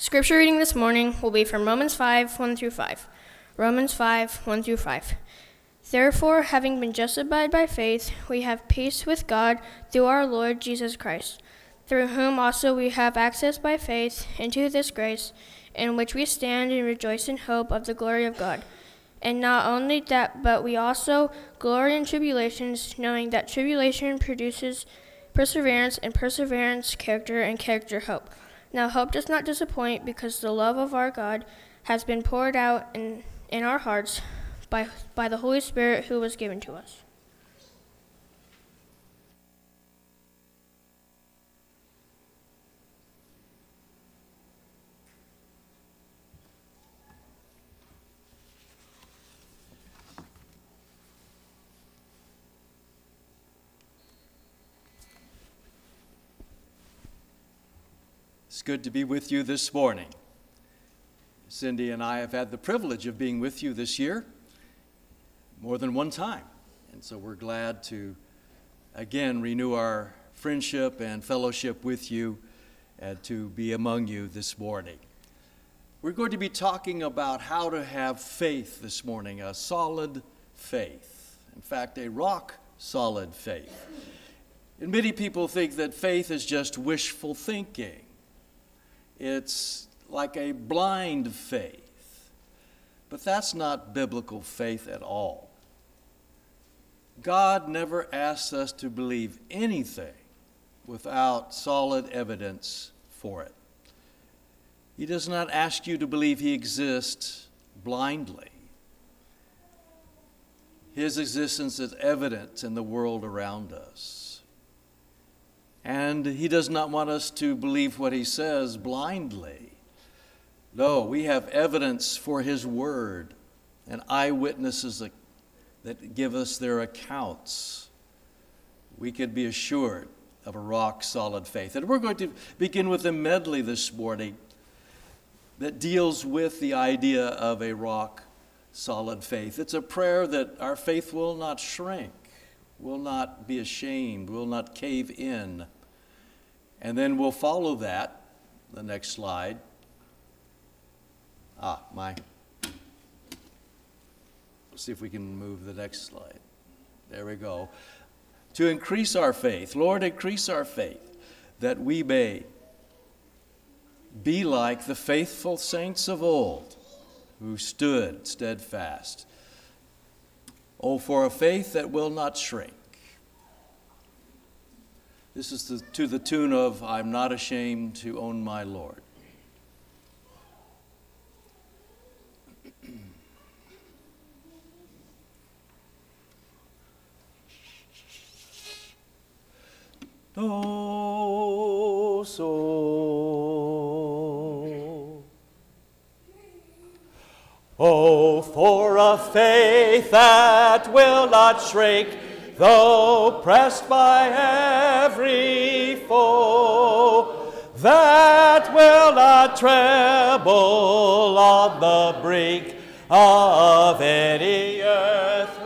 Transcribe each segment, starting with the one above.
Scripture reading this morning will be from Romans 5 1 through 5. Romans 5 1 through 5. Therefore, having been justified by faith, we have peace with God through our Lord Jesus Christ, through whom also we have access by faith into this grace, in which we stand and rejoice in hope of the glory of God. And not only that, but we also glory in tribulations, knowing that tribulation produces perseverance, and perseverance, character, and character, hope. Now, hope does not disappoint, because the love of our God has been poured out in, in our hearts by, by the Holy Spirit who was given to us. It's good to be with you this morning. Cindy and I have had the privilege of being with you this year more than one time. And so we're glad to again renew our friendship and fellowship with you and to be among you this morning. We're going to be talking about how to have faith this morning, a solid faith. In fact, a rock solid faith. And many people think that faith is just wishful thinking. It's like a blind faith. But that's not biblical faith at all. God never asks us to believe anything without solid evidence for it. He does not ask you to believe He exists blindly. His existence is evident in the world around us. And he does not want us to believe what he says blindly. No, we have evidence for his word and eyewitnesses that give us their accounts. We can be assured of a rock solid faith. And we're going to begin with a medley this morning that deals with the idea of a rock solid faith. It's a prayer that our faith will not shrink, will not be ashamed, will not cave in. And then we'll follow that, the next slide. Ah, my. Let's see if we can move the next slide. There we go. To increase our faith, Lord, increase our faith that we may be like the faithful saints of old who stood steadfast. Oh, for a faith that will not shrink this is the, to the tune of I'm not ashamed to own my Lord. No soul. Oh, for a faith that will not shrink though pressed by every foe, that will not tremble on the brink of any earthly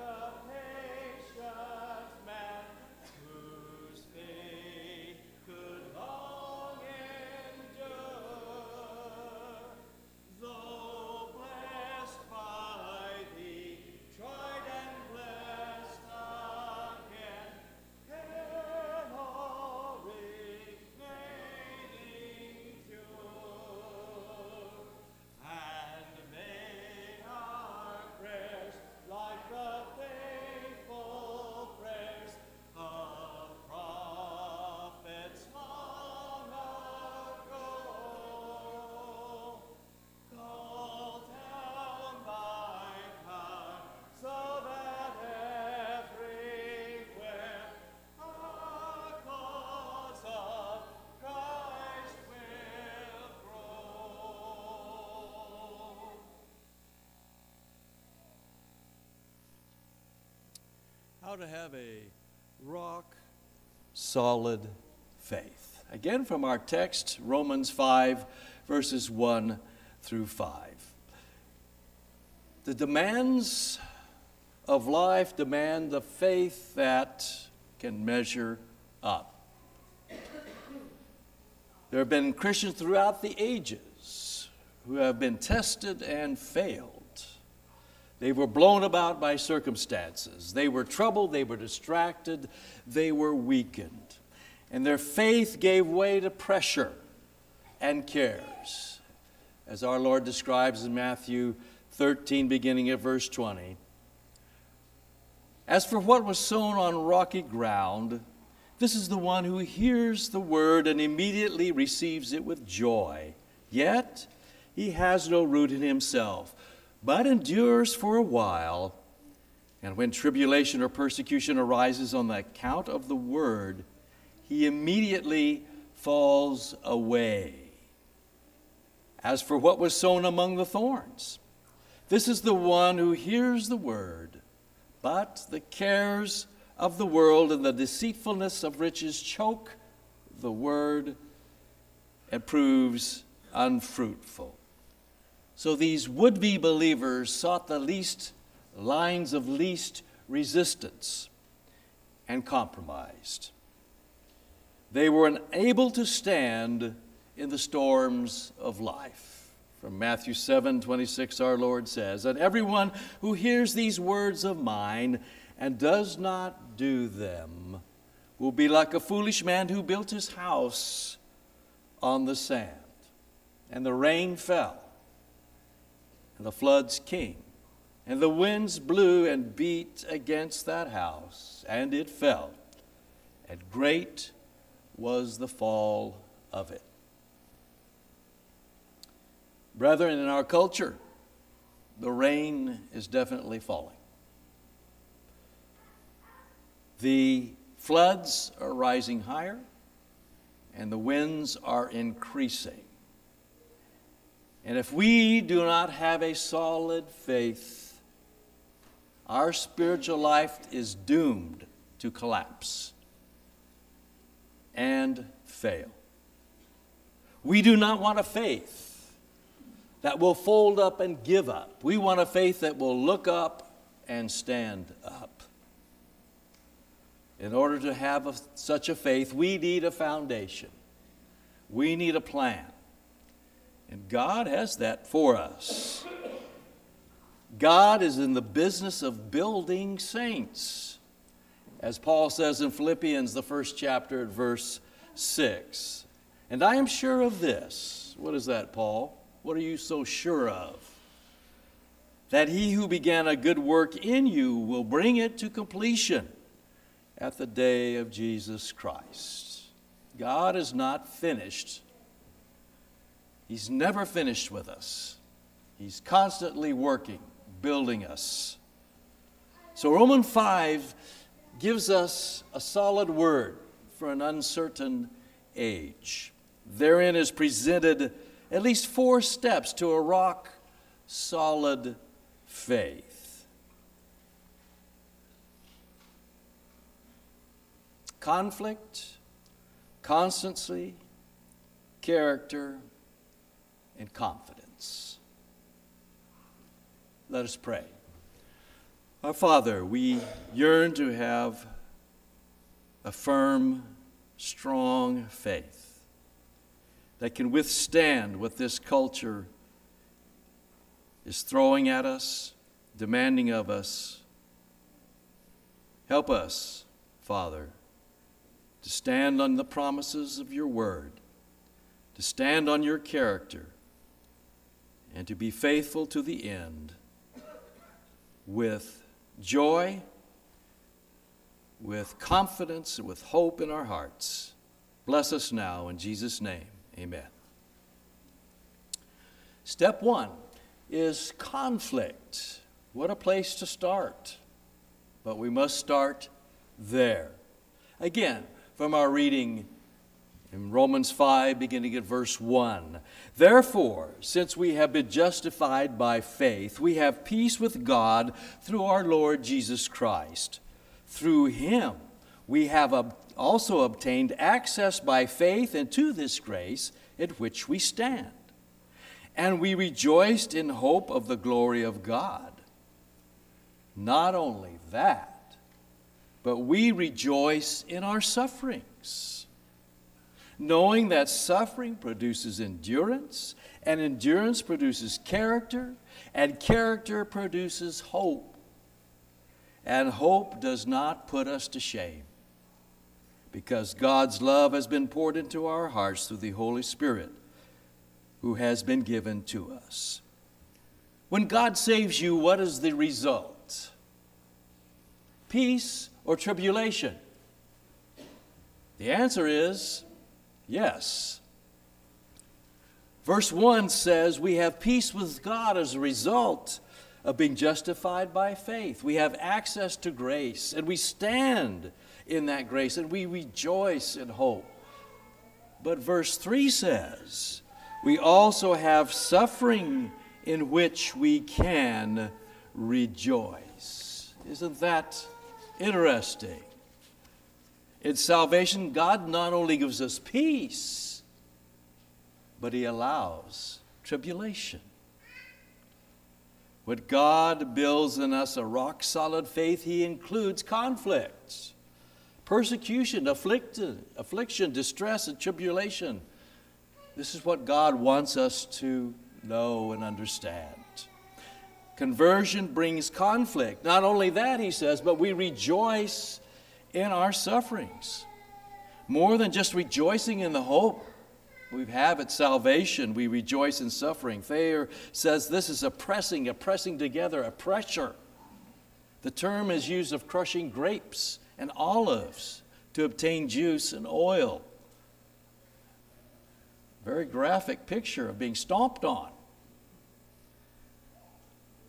America. How to have a rock solid faith. Again, from our text, Romans 5, verses 1 through 5. The demands of life demand the faith that can measure up. There have been Christians throughout the ages who have been tested and failed. They were blown about by circumstances. They were troubled, they were distracted, they were weakened. And their faith gave way to pressure and cares. As our Lord describes in Matthew 13, beginning at verse 20. As for what was sown on rocky ground, this is the one who hears the word and immediately receives it with joy. Yet he has no root in himself but endures for a while. And when tribulation or persecution arises on the account of the word, he immediately falls away. As for what was sown among the thorns, this is the one who hears the word, but the cares of the world and the deceitfulness of riches choke the word and proves unfruitful. So these would be believers sought the least lines of least resistance and compromised. They were unable to stand in the storms of life. From Matthew 7 26, our Lord says, And everyone who hears these words of mine and does not do them will be like a foolish man who built his house on the sand. And the rain fell and the floods came, and the winds blew and beat against that house, and it fell, and great was the fall of it. Brethren, in our culture, the rain is definitely falling. The floods are rising higher, and the winds are increasing. And if we do not have a solid faith, our spiritual life is doomed to collapse and fail. We do not want a faith that will fold up and give up. We want a faith that will look up and stand up. In order to have a, such a faith, we need a foundation. We need a plan. And God has that for us. God is in the business of building saints. As Paul says in Philippians, the first chapter, at verse 6. And I am sure of this. What is that, Paul? What are you so sure of? That he who began a good work in you will bring it to completion at the day of Jesus Christ. God is not finished He's never finished with us. He's constantly working, building us. So, Romans 5 gives us a solid word for an uncertain age. Therein is presented at least four steps to a rock solid faith. Conflict, constancy, character, and confidence. Let us pray. Our Father, we yearn to have a firm, strong faith that can withstand what this culture is throwing at us, demanding of us. Help us, Father, to stand on the promises of your word, to stand on your character and to be faithful to the end with joy, with confidence, with hope in our hearts. Bless us now in Jesus' name. Amen. Step one is conflict. What a place to start. But we must start there. Again, from our reading in Romans 5, beginning at verse 1. Therefore, since we have been justified by faith, we have peace with God through our Lord Jesus Christ, through him we have also obtained access by faith into this grace in which we stand. And we rejoiced in hope of the glory of God. Not only that, but we rejoice in our sufferings, knowing that suffering produces endurance, and endurance produces character, and character produces hope and hope does not put us to shame because God's love has been poured into our hearts through the Holy Spirit who has been given to us. When God saves you, what is the result? Peace or tribulation? The answer is yes. Verse 1 says we have peace with God as a result of being justified by faith. We have access to grace, and we stand in that grace, and we rejoice in hope. But verse 3 says, we also have suffering in which we can rejoice. Isn't that interesting? In salvation, God not only gives us peace, but He allows tribulation. When God builds in us a rock solid faith, He includes conflicts, persecution, afflicted, affliction, distress, and tribulation. This is what God wants us to know and understand. Conversion brings conflict. Not only that, he says, but we rejoice in our sufferings. More than just rejoicing in the hope we have at salvation, we rejoice in suffering. Thayer says this is a pressing, a pressing together, a pressure. The term is used of crushing grapes and olives to obtain juice and oil. Very graphic picture of being stomped on.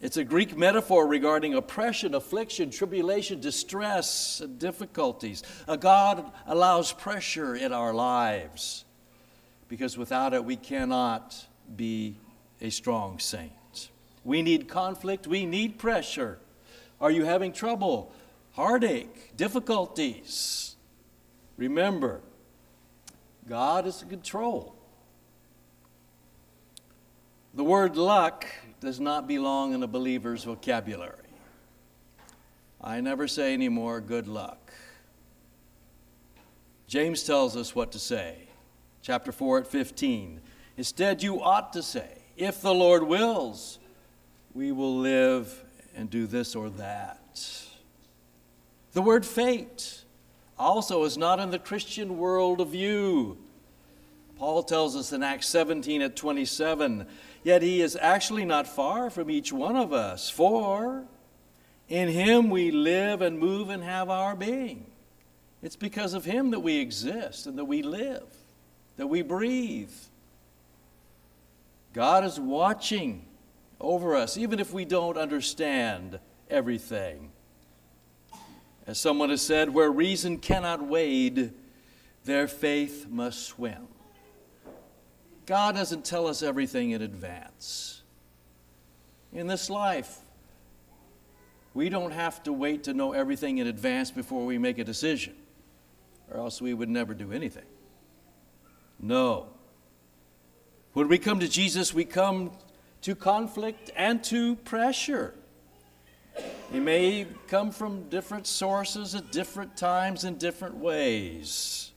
It's a Greek metaphor regarding oppression, affliction, tribulation, distress, and difficulties. A God allows pressure in our lives because without it, we cannot be a strong saint. We need conflict, we need pressure. Are you having trouble, heartache, difficulties? Remember, God is in control. The word luck does not belong in a believer's vocabulary. I never say anymore good luck. James tells us what to say chapter 4 at 15. Instead, you ought to say, if the Lord wills, we will live and do this or that. The word fate also is not in the Christian world of view. Paul tells us in Acts 17 at 27, yet he is actually not far from each one of us, for in him we live and move and have our being. It's because of him that we exist and that we live that we breathe. God is watching over us, even if we don't understand everything. As someone has said, where reason cannot wade, their faith must swim. God doesn't tell us everything in advance. In this life, we don't have to wait to know everything in advance before we make a decision, or else we would never do anything. No. When we come to Jesus, we come to conflict and to pressure. It may come from different sources at different times in different ways.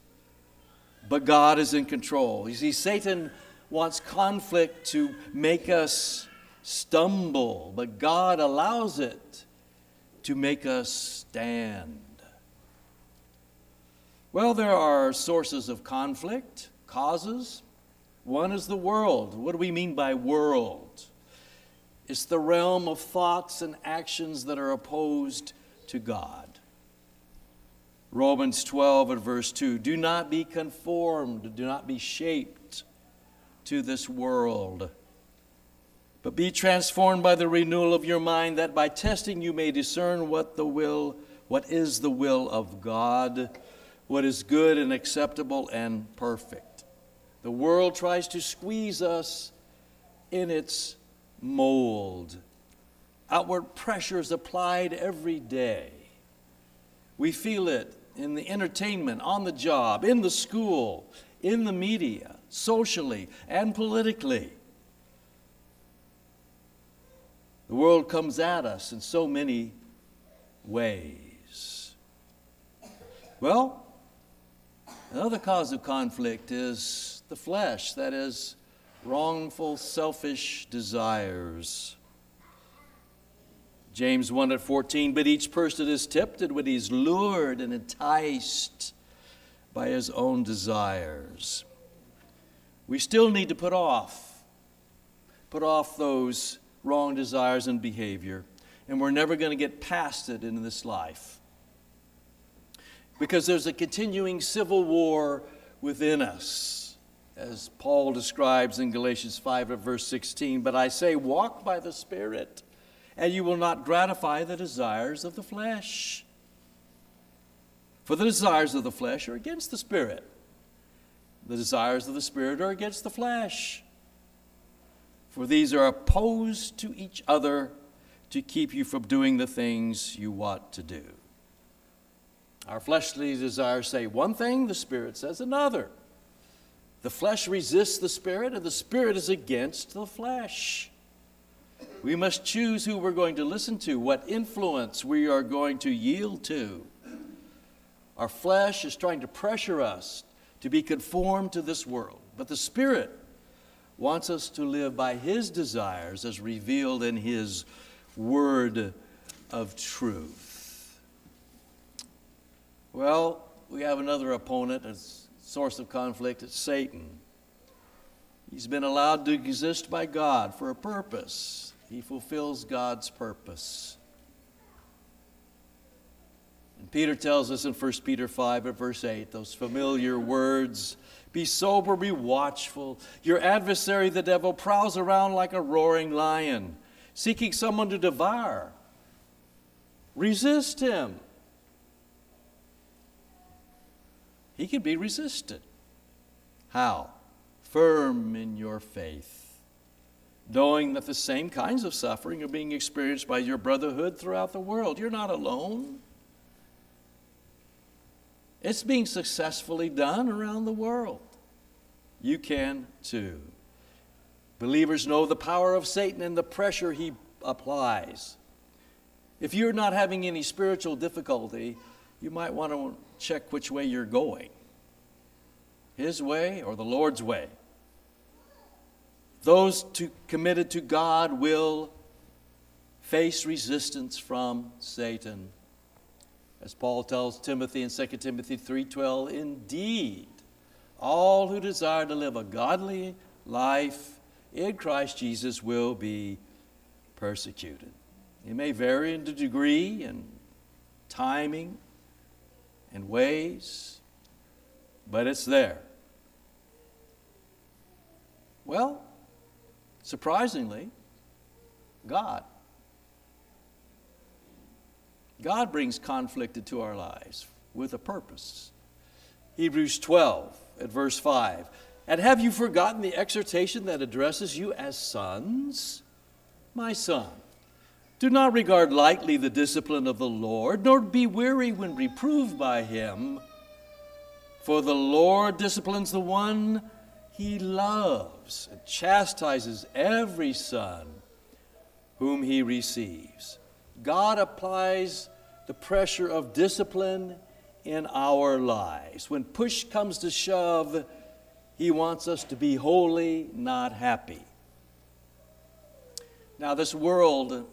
But God is in control. You see, Satan wants conflict to make us stumble, but God allows it to make us stand. Well, there are sources of conflict causes. One is the world. What do we mean by world? It's the realm of thoughts and actions that are opposed to God. Romans 12 and verse 2 Do not be conformed, do not be shaped to this world, but be transformed by the renewal of your mind, that by testing you may discern what the will, what is the will of God, what is good and acceptable and perfect. The world tries to squeeze us in its mold. Outward pressure is applied every day. We We feel it in the entertainment, on the job, in the school, in the media, socially, and politically. The world comes at us in so many ways. Well, another cause of conflict is the flesh, that is, wrongful, selfish desires. James 1 at 14, but each person is tempted when he's lured and enticed by his own desires. We still need to put off, put off those wrong desires and behavior, and we're never going to get past it in this life. Because there's a continuing civil war within us, as Paul describes in Galatians 5 at verse 16. But I say, walk by the Spirit and you will not gratify the desires of the flesh. For the desires of the flesh are against the Spirit, the desires of the Spirit are against the flesh. For these are opposed to each other to keep you from doing the things you want to do. Our fleshly desires say one thing, the Spirit says another. The flesh resists the Spirit, and the Spirit is against the flesh. We must choose who we're going to listen to, what influence we are going to yield to. Our flesh is trying to pressure us to be conformed to this world, but the Spirit wants us to live by His desires as revealed in His word of truth. Well, we have another opponent, a source of conflict, it's Satan. He's been allowed to exist by God for a purpose. He fulfills God's purpose. And Peter tells us in 1 Peter 5 at verse 8, those familiar words Be sober, be watchful. Your adversary, the devil, prowls around like a roaring lion, seeking someone to devour. Resist him. He can be resisted. How? Firm in your faith knowing that the same kinds of suffering are being experienced by your brotherhood throughout the world. You're not alone. It's being successfully done around the world. You can too. Believers know the power of Satan and the pressure he applies. If you're not having any spiritual difficulty, you might want to check which way you're going His way or the Lord's way. Those to, committed to God will face resistance from Satan. As Paul tells Timothy in 2 Timothy 3:12, indeed, all who desire to live a godly life in Christ Jesus will be persecuted. It may vary in the degree and timing and ways, but it's there. Well, Surprisingly, God. God brings conflict into our lives with a purpose. Hebrews 12 at verse 5. And have you forgotten the exhortation that addresses you as sons? My son, do not regard lightly the discipline of the Lord, nor be weary when reproved by him. For the Lord disciplines the one he loves and chastises every son whom he receives. God applies the pressure of discipline in our lives. When push comes to shove, he wants us to be holy, not happy. Now, this world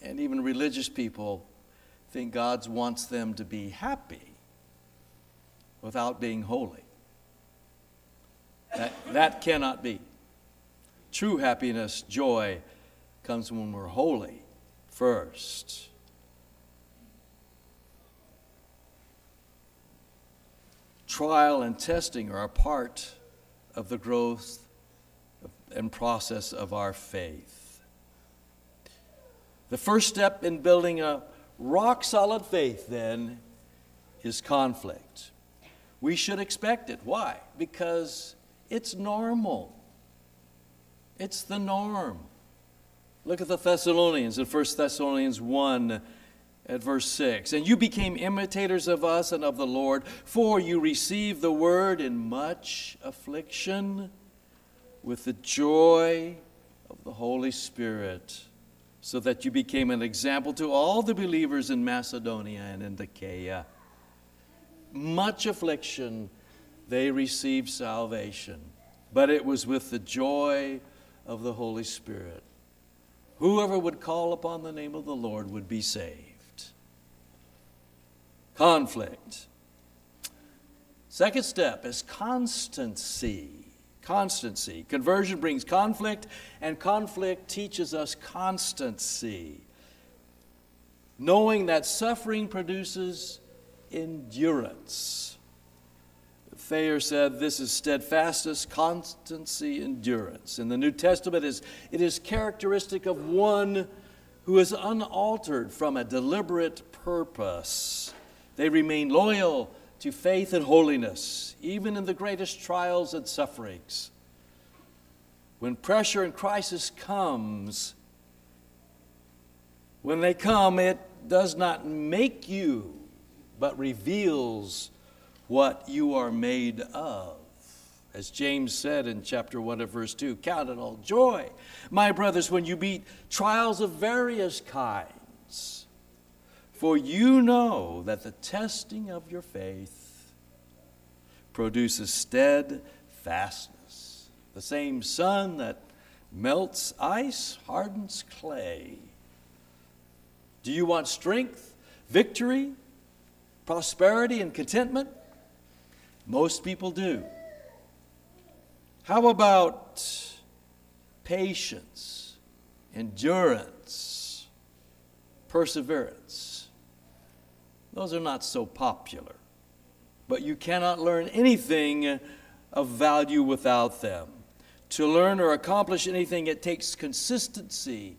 and even religious people think God wants them to be happy without being holy. That, that cannot be. True happiness, joy, comes when we're holy first. Trial and testing are a part of the growth and process of our faith. The first step in building a rock solid faith, then, is conflict. We should expect it. Why? Because it's normal. It's the norm. Look at the Thessalonians in 1 Thessalonians 1 at verse 6 And you became imitators of us and of the Lord, for you received the word in much affliction with the joy of the Holy Spirit, so that you became an example to all the believers in Macedonia and in Achaia. Much affliction, they received salvation, but it was with the joy of the Holy Spirit. Whoever would call upon the name of the Lord would be saved. Conflict. Second step is constancy. Constancy. Conversion brings conflict, and conflict teaches us constancy. Knowing that suffering produces endurance. Thayer said this is steadfastness, constancy, endurance. In the New Testament, is, it is characteristic of one who is unaltered from a deliberate purpose. They remain loyal to faith and holiness, even in the greatest trials and sufferings. When pressure and crisis comes, when they come, it does not make you, but reveals what you are made of. As James said in chapter 1 of verse 2, count it all joy, my brothers, when you meet trials of various kinds. For you know that the testing of your faith produces steadfastness. The same sun that melts ice hardens clay. Do you want strength, victory, prosperity, and contentment? Most people do. How about patience, endurance, perseverance? Those are not so popular. But you cannot learn anything of value without them. To learn or accomplish anything, it takes consistency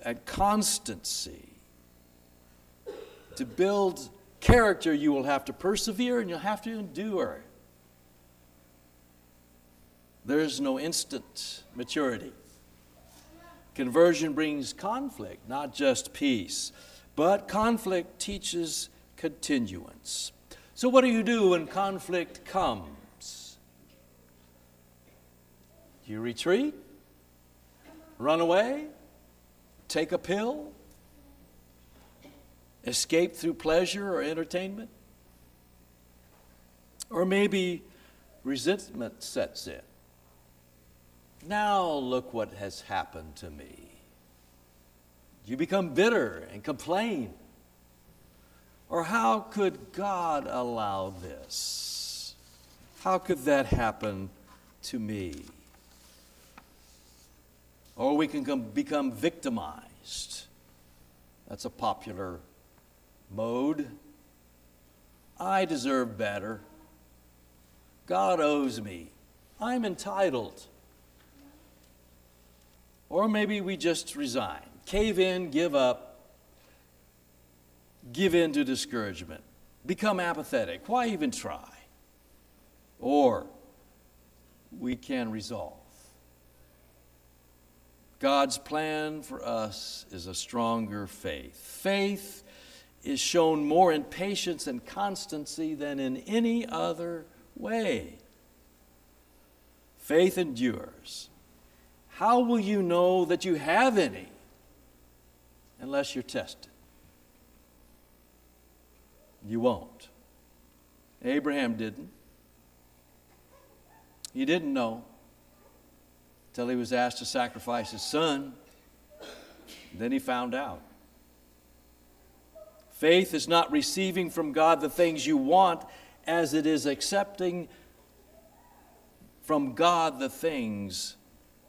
and constancy. To build character, you will have to persevere and you'll have to endure. There is no instant maturity. Conversion brings conflict, not just peace. But conflict teaches continuance. So, what do you do when conflict comes? You retreat? Run away? Take a pill? Escape through pleasure or entertainment? Or maybe resentment sets in. Now look what has happened to me. You become bitter and complain. Or how could God allow this? How could that happen to me? Or we can become victimized. That's a popular mode. I deserve better. God owes me. I'm entitled. Or maybe we just resign, cave in, give up, give in to discouragement, become apathetic. Why even try? Or we can resolve. God's plan for us is a stronger faith. Faith is shown more in patience and constancy than in any other way. Faith endures. How will you know that you have any unless you're tested? You won't. Abraham didn't. He didn't know until he was asked to sacrifice his son. Then he found out. Faith is not receiving from God the things you want as it is accepting from God the things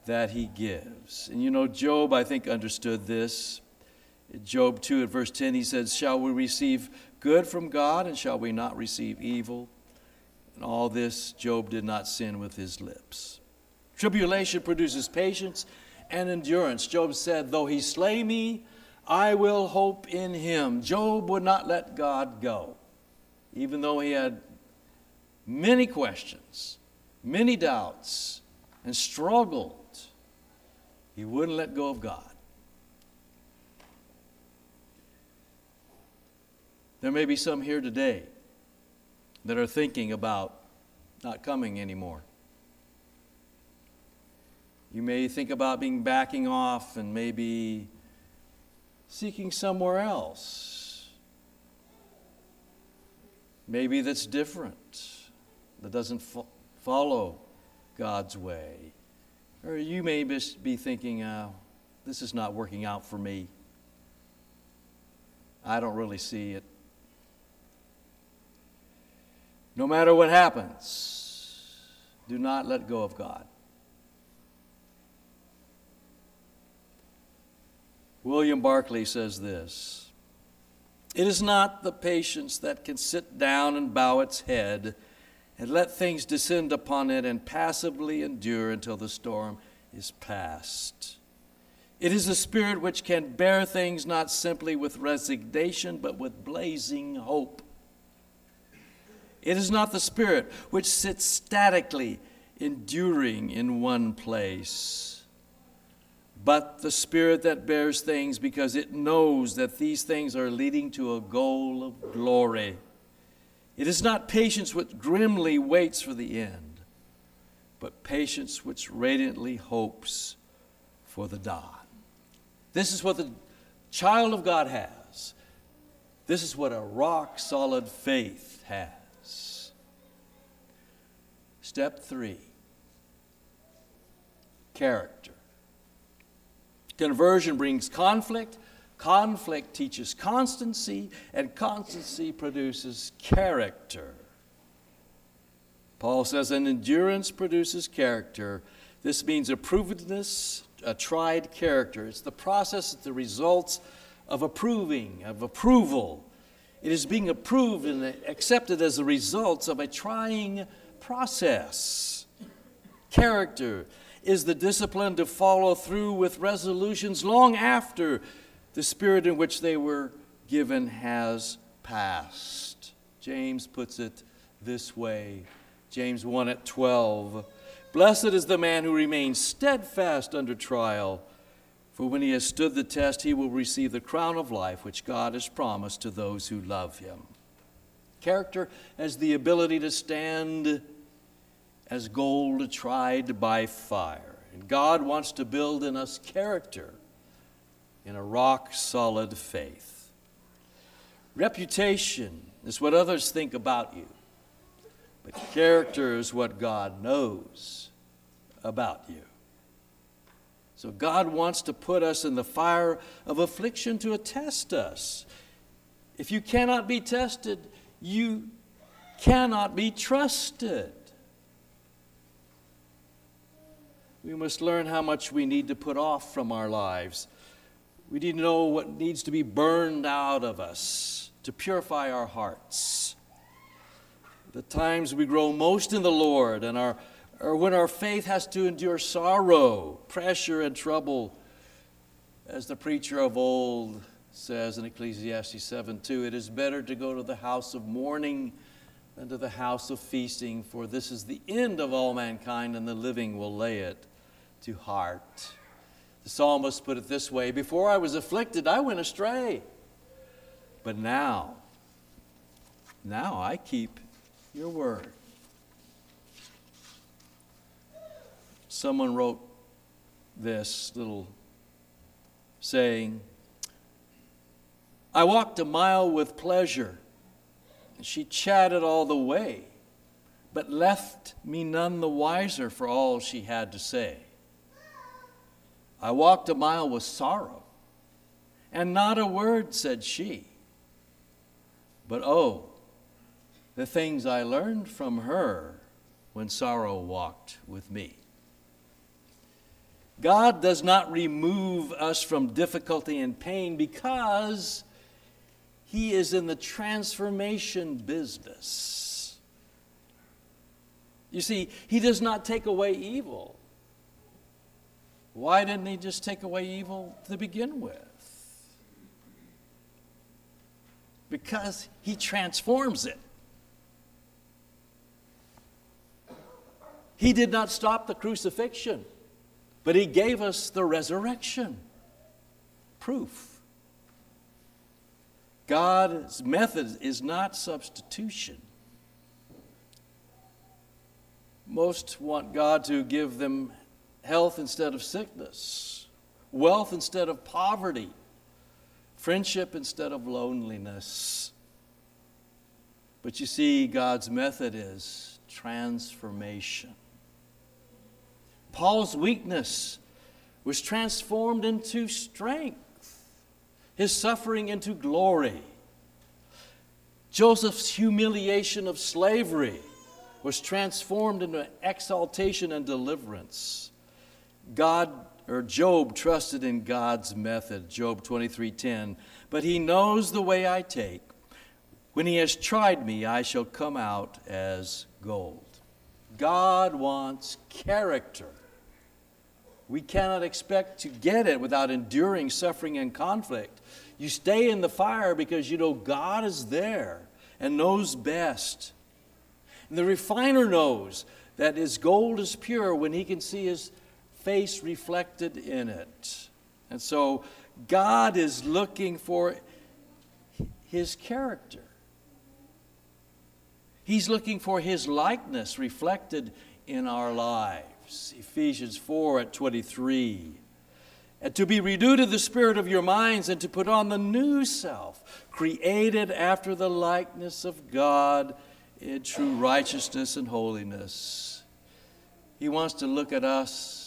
that He gives. And you know, Job, I think, understood this. Job 2 at verse 10, he says, Shall we receive good from God and shall we not receive evil? And all this, Job did not sin with his lips. Tribulation produces patience and endurance. Job said, Though he slay me, I will hope in him. Job would not let God go, even though he had many questions, many doubts, and struggled. He wouldn't let go of God. There may be some here today that are thinking about not coming anymore. You may think about being backing off and maybe seeking somewhere else. Maybe that's different, that doesn't fo- follow God's way. Or you may be thinking, uh, this is not working out for me. I don't really see it. No matter what happens, do not let go of God. William Barclay says this It is not the patience that can sit down and bow its head and let things descend upon it and passively endure until the storm is past. It is the spirit which can bear things not simply with resignation, but with blazing hope. It is not the spirit which sits statically enduring in one place but the Spirit that bears things because it knows that these things are leading to a goal of glory. It is not patience which grimly waits for the end, but patience which radiantly hopes for the dawn. This is what the child of God has. This is what a rock solid faith has. Step three character. Conversion brings conflict, conflict teaches constancy, and constancy produces character. Paul says, an endurance produces character. This means a a tried character. It's the process, the results of approving, of approval. It is being approved and accepted as the results of a trying process. Character is the discipline to follow through with resolutions long after the spirit in which they were given has passed. James puts it this way James 1 at 12. Blessed is the man who remains steadfast under trial, for when he has stood the test, he will receive the crown of life which God has promised to those who love him. Character as the ability to stand as gold tried by fire. And God wants to build in us character in a rock solid faith. Reputation is what others think about you, but character is what God knows about you. So God wants to put us in the fire of affliction to attest us. If you cannot be tested, you cannot be trusted. We must learn how much we need to put off from our lives. We need to know what needs to be burned out of us to purify our hearts. The times we grow most in the Lord and our, or when our faith has to endure sorrow, pressure, and trouble, as the preacher of old says in Ecclesiastes 7 2, it is better to go to the house of mourning than to the house of feasting, for this is the end of all mankind, and the living will lay it to heart. The psalmist put it this way Before I was afflicted, I went astray. But now, now I keep your word. Someone wrote this little saying I walked a mile with pleasure. And she chatted all the way, but left me none the wiser for all she had to say. I walked a mile with sorrow, and not a word said she. But oh, the things I learned from her when sorrow walked with me. God does not remove us from difficulty and pain because He is in the transformation business. You see, He does not take away evil. Why didn't he just take away evil to begin with? Because he transforms it. He did not stop the crucifixion, but he gave us the resurrection. Proof. God's method is not substitution. Most want God to give them health instead of sickness, wealth instead of poverty, friendship instead of loneliness. But you see, God's method is transformation. Paul's weakness was transformed into strength, his suffering into glory. Joseph's humiliation of slavery was transformed into exaltation and deliverance. God or Job trusted in God's method, Job 23:10. But he knows the way I take. When he has tried me, I shall come out as gold. God wants character. We cannot expect to get it without enduring suffering and conflict. You stay in the fire because you know God is there and knows best. And the refiner knows that his gold is pure when he can see his face reflected in it. And so God is looking for his character. He's looking for his likeness reflected in our lives. Ephesians 4 at 23. And to be renewed in the spirit of your minds and to put on the new self, created after the likeness of God in true righteousness and holiness. He wants to look at us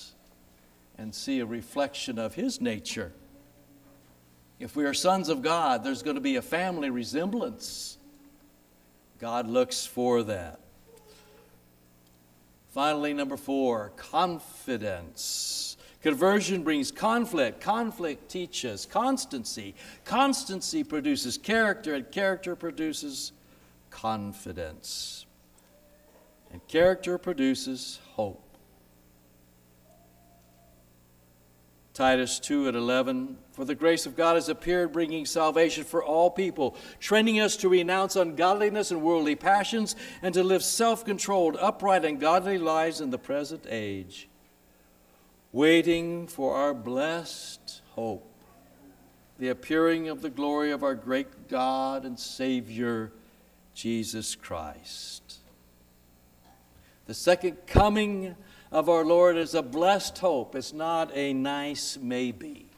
and see a reflection of His nature. If we are sons of God, there's going to be a family resemblance. God looks for that. Finally, number four, confidence. Conversion brings conflict. Conflict teaches constancy. Constancy produces character, and character produces confidence. And character produces hope. Titus 2 at 11. For the grace of God has appeared, bringing salvation for all people, training us to renounce ungodliness and worldly passions, and to live self controlled, upright, and godly lives in the present age, waiting for our blessed hope, the appearing of the glory of our great God and Savior Jesus Christ. The second coming of our Lord is a blessed hope. It's not a nice maybe.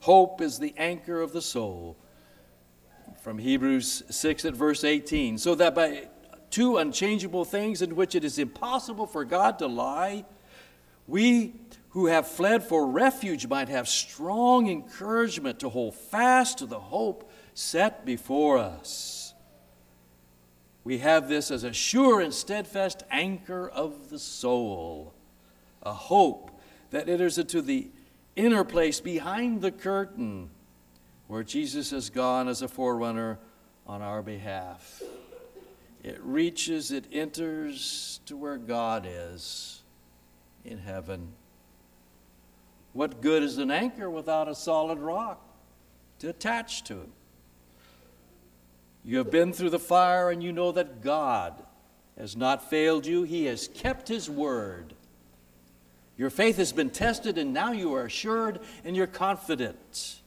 Hope is the anchor of the soul. From Hebrews 6 at verse 18. So that by two unchangeable things in which it is impossible for God to lie, we who have fled for refuge might have strong encouragement to hold fast to the hope set before us. We have this as a sure and steadfast anchor of the soul, a hope that enters into the inner place behind the curtain where Jesus has gone as a forerunner on our behalf. It reaches, it enters to where God is in heaven. What good is an anchor without a solid rock to attach to it? You have been through the fire and you know that God has not failed you. He has kept His word. Your faith has been tested and now you are assured and you're confident.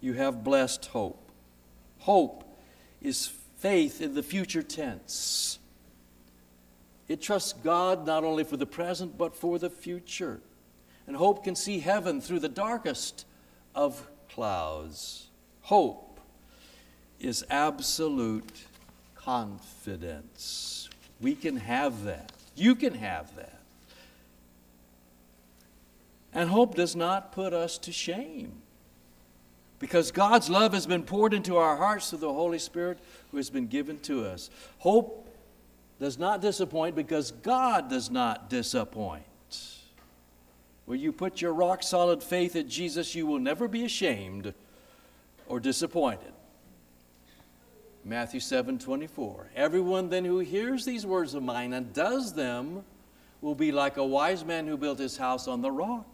You have blessed hope. Hope is faith in the future tense. It trusts God not only for the present but for the future. And hope can see heaven through the darkest of clouds. Hope is absolute confidence. We can have that. You can have that. And hope does not put us to shame. Because God's love has been poured into our hearts through the Holy Spirit who has been given to us. Hope does not disappoint because God does not disappoint. When you put your rock solid faith in Jesus, you will never be ashamed or disappointed. Matthew 7 24. Everyone then who hears these words of mine and does them will be like a wise man who built his house on the rock.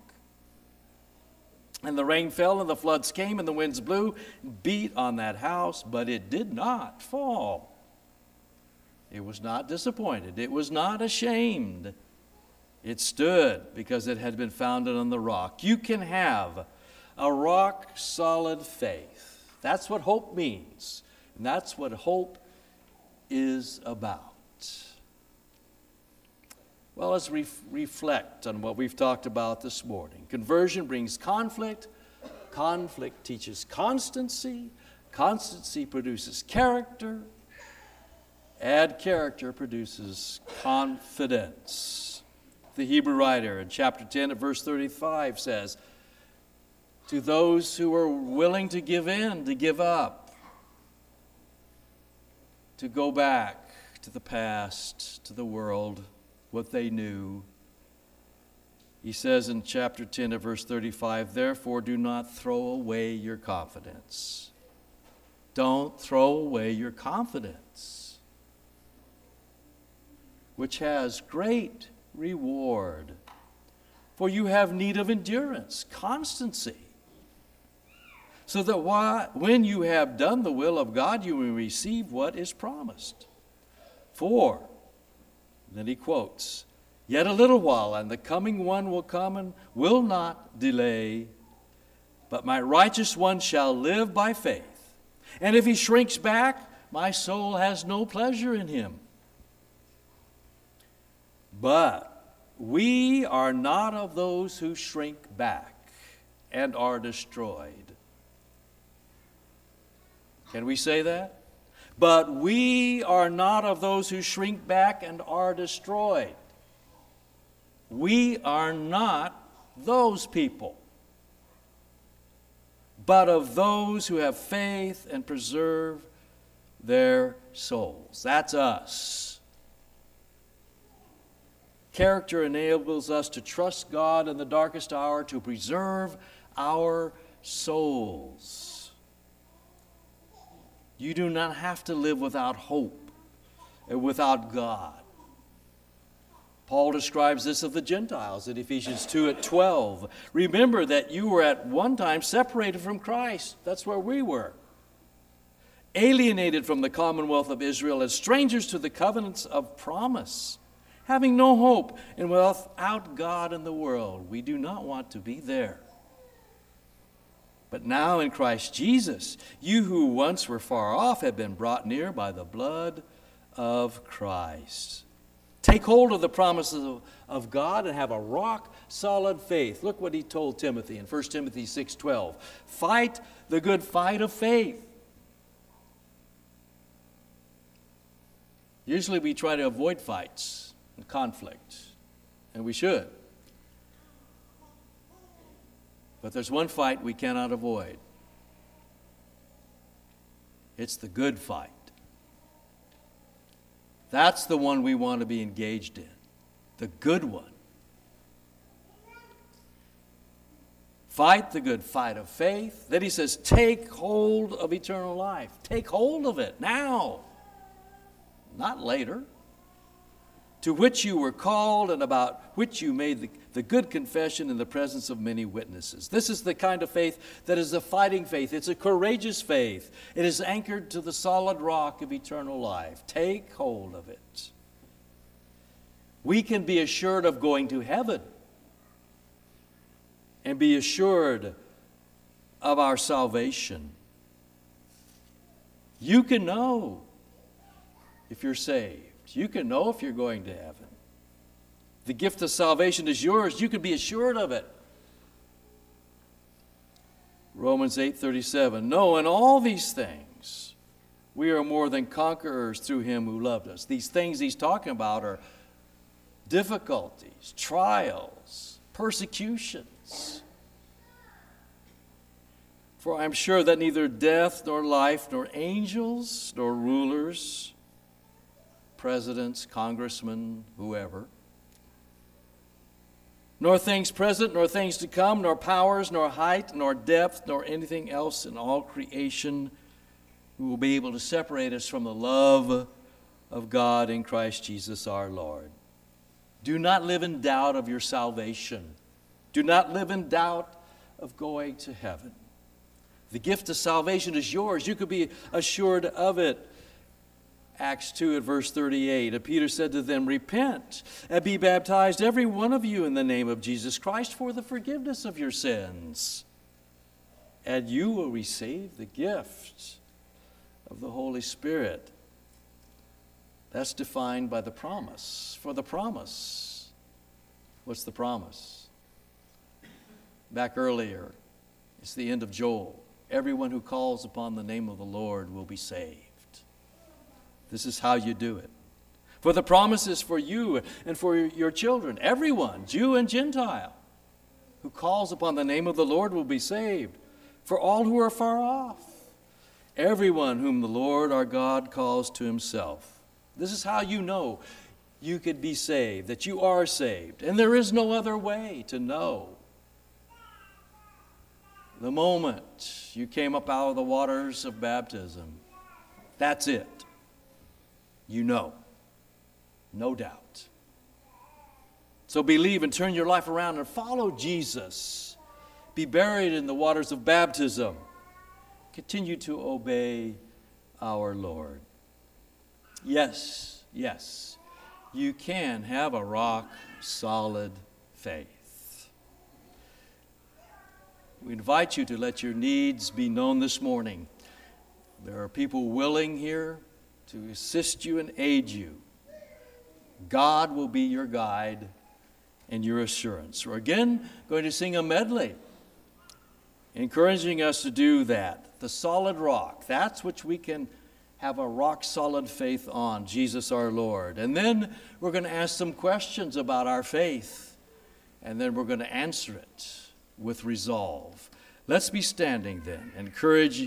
And the rain fell, and the floods came, and the winds blew, beat on that house, but it did not fall. It was not disappointed, it was not ashamed. It stood because it had been founded on the rock. You can have a rock solid faith That's what hope means. And that's what hope is about. Well, let's re- reflect on what we've talked about this morning. Conversion brings conflict, conflict teaches constancy, constancy produces character, add character produces confidence. The Hebrew writer in chapter 10 at verse 35 says, To those who are willing to give in, to give up, to go back to the past, to the world, what they knew. He says in chapter 10 of verse 35, Therefore do not throw away your confidence. Don't throw away your confidence, which has great reward. For you have need of endurance, constancy, so that when you have done the will of God, you will receive what is promised. For then he quotes, Yet a little while, and the coming one will come and will not delay. But my righteous one shall live by faith. And if he shrinks back, my soul has no pleasure in him. But we are not of those who shrink back and are destroyed. Can we say that? But we are not of those who shrink back and are destroyed. We are not those people, but of those who have faith and preserve their souls. That's us. Character enables us to trust God in the darkest hour to preserve our souls. You do not have to live without hope and without God. Paul describes this of the Gentiles in Ephesians 2 at 12. Remember that you were at one time separated from Christ. That's where we were. Alienated from the commonwealth of Israel as strangers to the covenants of promise, having no hope and without God in the world. We do not want to be there. But now in Christ Jesus, you who once were far off have been brought near by the blood of Christ. Take hold of the promises of, of God and have a rock solid faith. Look what he told Timothy in 1 Timothy 6:12. Fight the good fight of faith. Usually we try to avoid fights and conflict, and we should. But there's one fight we cannot avoid it's the good fight. That's the one we want to be engaged in, the good one. Fight the good fight of faith. Then he says, take hold of eternal life. Take hold of it now, not later to which you were called and about which you made the, the good confession in the presence of many witnesses. This is the kind of faith that is a fighting faith. It's a courageous faith. It is anchored to the solid rock of eternal life. Take hold of it. We can be assured of going to heaven and be assured of our salvation. You can know if you're saved. You can know if you're going to heaven. The gift of salvation is yours. You can be assured of it. Romans 8:37 No, in all these things we are more than conquerors through him who loved us. These things he's talking about are difficulties, trials, persecutions. For I'm sure that neither death nor life nor angels nor rulers presidents, congressmen, whoever. Nor things present, nor things to come, nor powers, nor height, nor depth, nor anything else in all creation who will be able to separate us from the love of God in Christ Jesus our Lord. Do not live in doubt of your salvation. Do not live in doubt of going to heaven. The gift of salvation is yours. You could be assured of it. Acts 2 at verse 38. And Peter said to them, Repent and be baptized, every one of you, in the name of Jesus Christ for the forgiveness of your sins. and you will receive the gift of the Holy Spirit. That's defined by the promise. For the promise, what's the promise? Back earlier, it's the end of Joel. Everyone who calls upon the name of the Lord will be saved. This is how you do it. For the promise is for you and for your children, everyone, Jew and Gentile, who calls upon the name of the Lord will be saved. For all who are far off, everyone whom the Lord our God calls to himself. This is how you know you could be saved, that you are saved. And there is no other way to know. The moment you came up out of the waters of baptism, that's it. You know. No doubt. So believe and turn your life around and follow Jesus. Be buried in the waters of baptism. Continue to obey our Lord. Yes, yes, you can have a rock solid faith. We invite you to let your needs be known this morning. There are people willing here to assist you and aid you. God will be your guide and your assurance. We're again going to sing a medley, encouraging us to do that. The solid rock, that's which we can have a rock solid faith on, Jesus our Lord. And then we're going to ask some questions about our faith, and then we're going to answer it with resolve. Let's be standing then. Encourage